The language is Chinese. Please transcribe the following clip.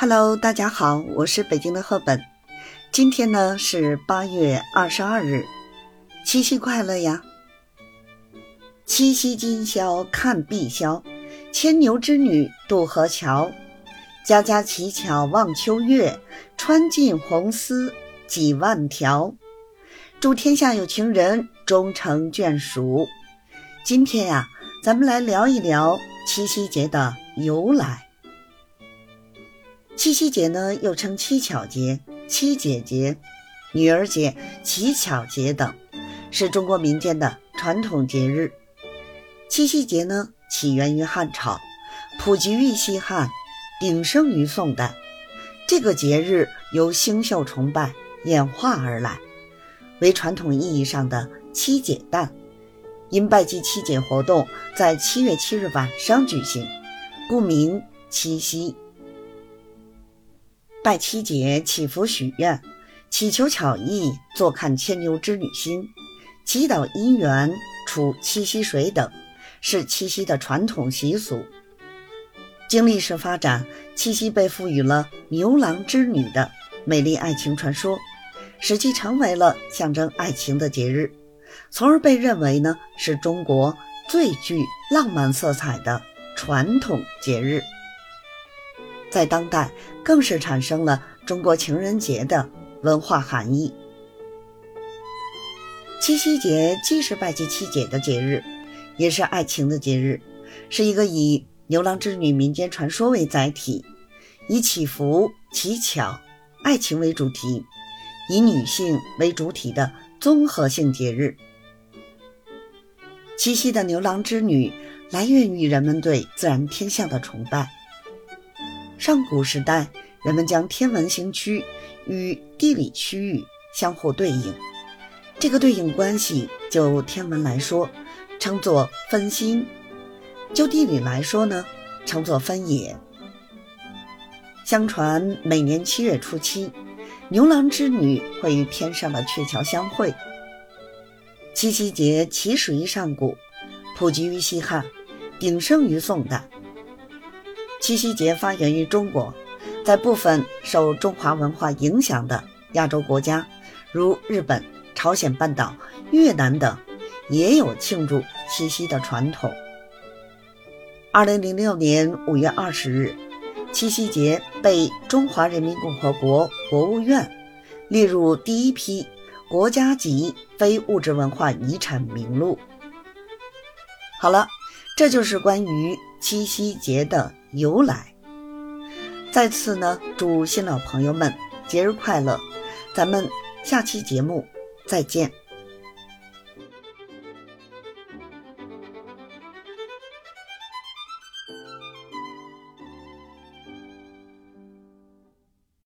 Hello，大家好，我是北京的赫本。今天呢是八月二十二日，七夕快乐呀！七夕今宵看碧霄，牵牛织女渡河桥。家家乞巧望秋月，穿尽红丝几万条。祝天下有情人终成眷属。今天呀，咱们来聊一聊七夕节的由来。七夕节呢，又称七巧节、七姐节、女儿节、乞巧节等，是中国民间的传统节日。七夕节呢，起源于汉朝，普及于西汉，鼎盛于宋代。这个节日由星宿崇拜演化而来，为传统意义上的七姐诞。因拜祭七姐活动在七月七日晚上举行，故名七夕。拜七姐祈福许愿，祈求巧艺，坐看牵牛织女星，祈祷姻缘，出七夕水等，是七夕的传统习俗。经历式发展，七夕被赋予了牛郎织女的美丽爱情传说，使其成为了象征爱情的节日，从而被认为呢是中国最具浪漫色彩的传统节日。在当代，更是产生了中国情人节的文化含义。七夕节既是拜祭七姐的节日，也是爱情的节日，是一个以牛郎织女民间传说为载体，以祈福、乞巧、爱情为主题，以女性为主体的综合性节日。七夕的牛郎织女来源于人们对自然天象的崇拜。上古时代，人们将天文星区与地理区域相互对应，这个对应关系就天文来说，称作分星；就地理来说呢，称作分野。相传每年七月初七，牛郎织女会与天上的鹊桥相会。七夕节起始于上古，普及于西汉，鼎盛于宋代。七夕节发源于中国，在部分受中华文化影响的亚洲国家，如日本、朝鲜半岛、越南等，也有庆祝七夕的传统。二零零六年五月二十日，七夕节被中华人民共和国国务院列入第一批国家级非物质文化遗产名录。好了，这就是关于七夕节的。由来，再次呢，祝新老朋友们节日快乐！咱们下期节目再见。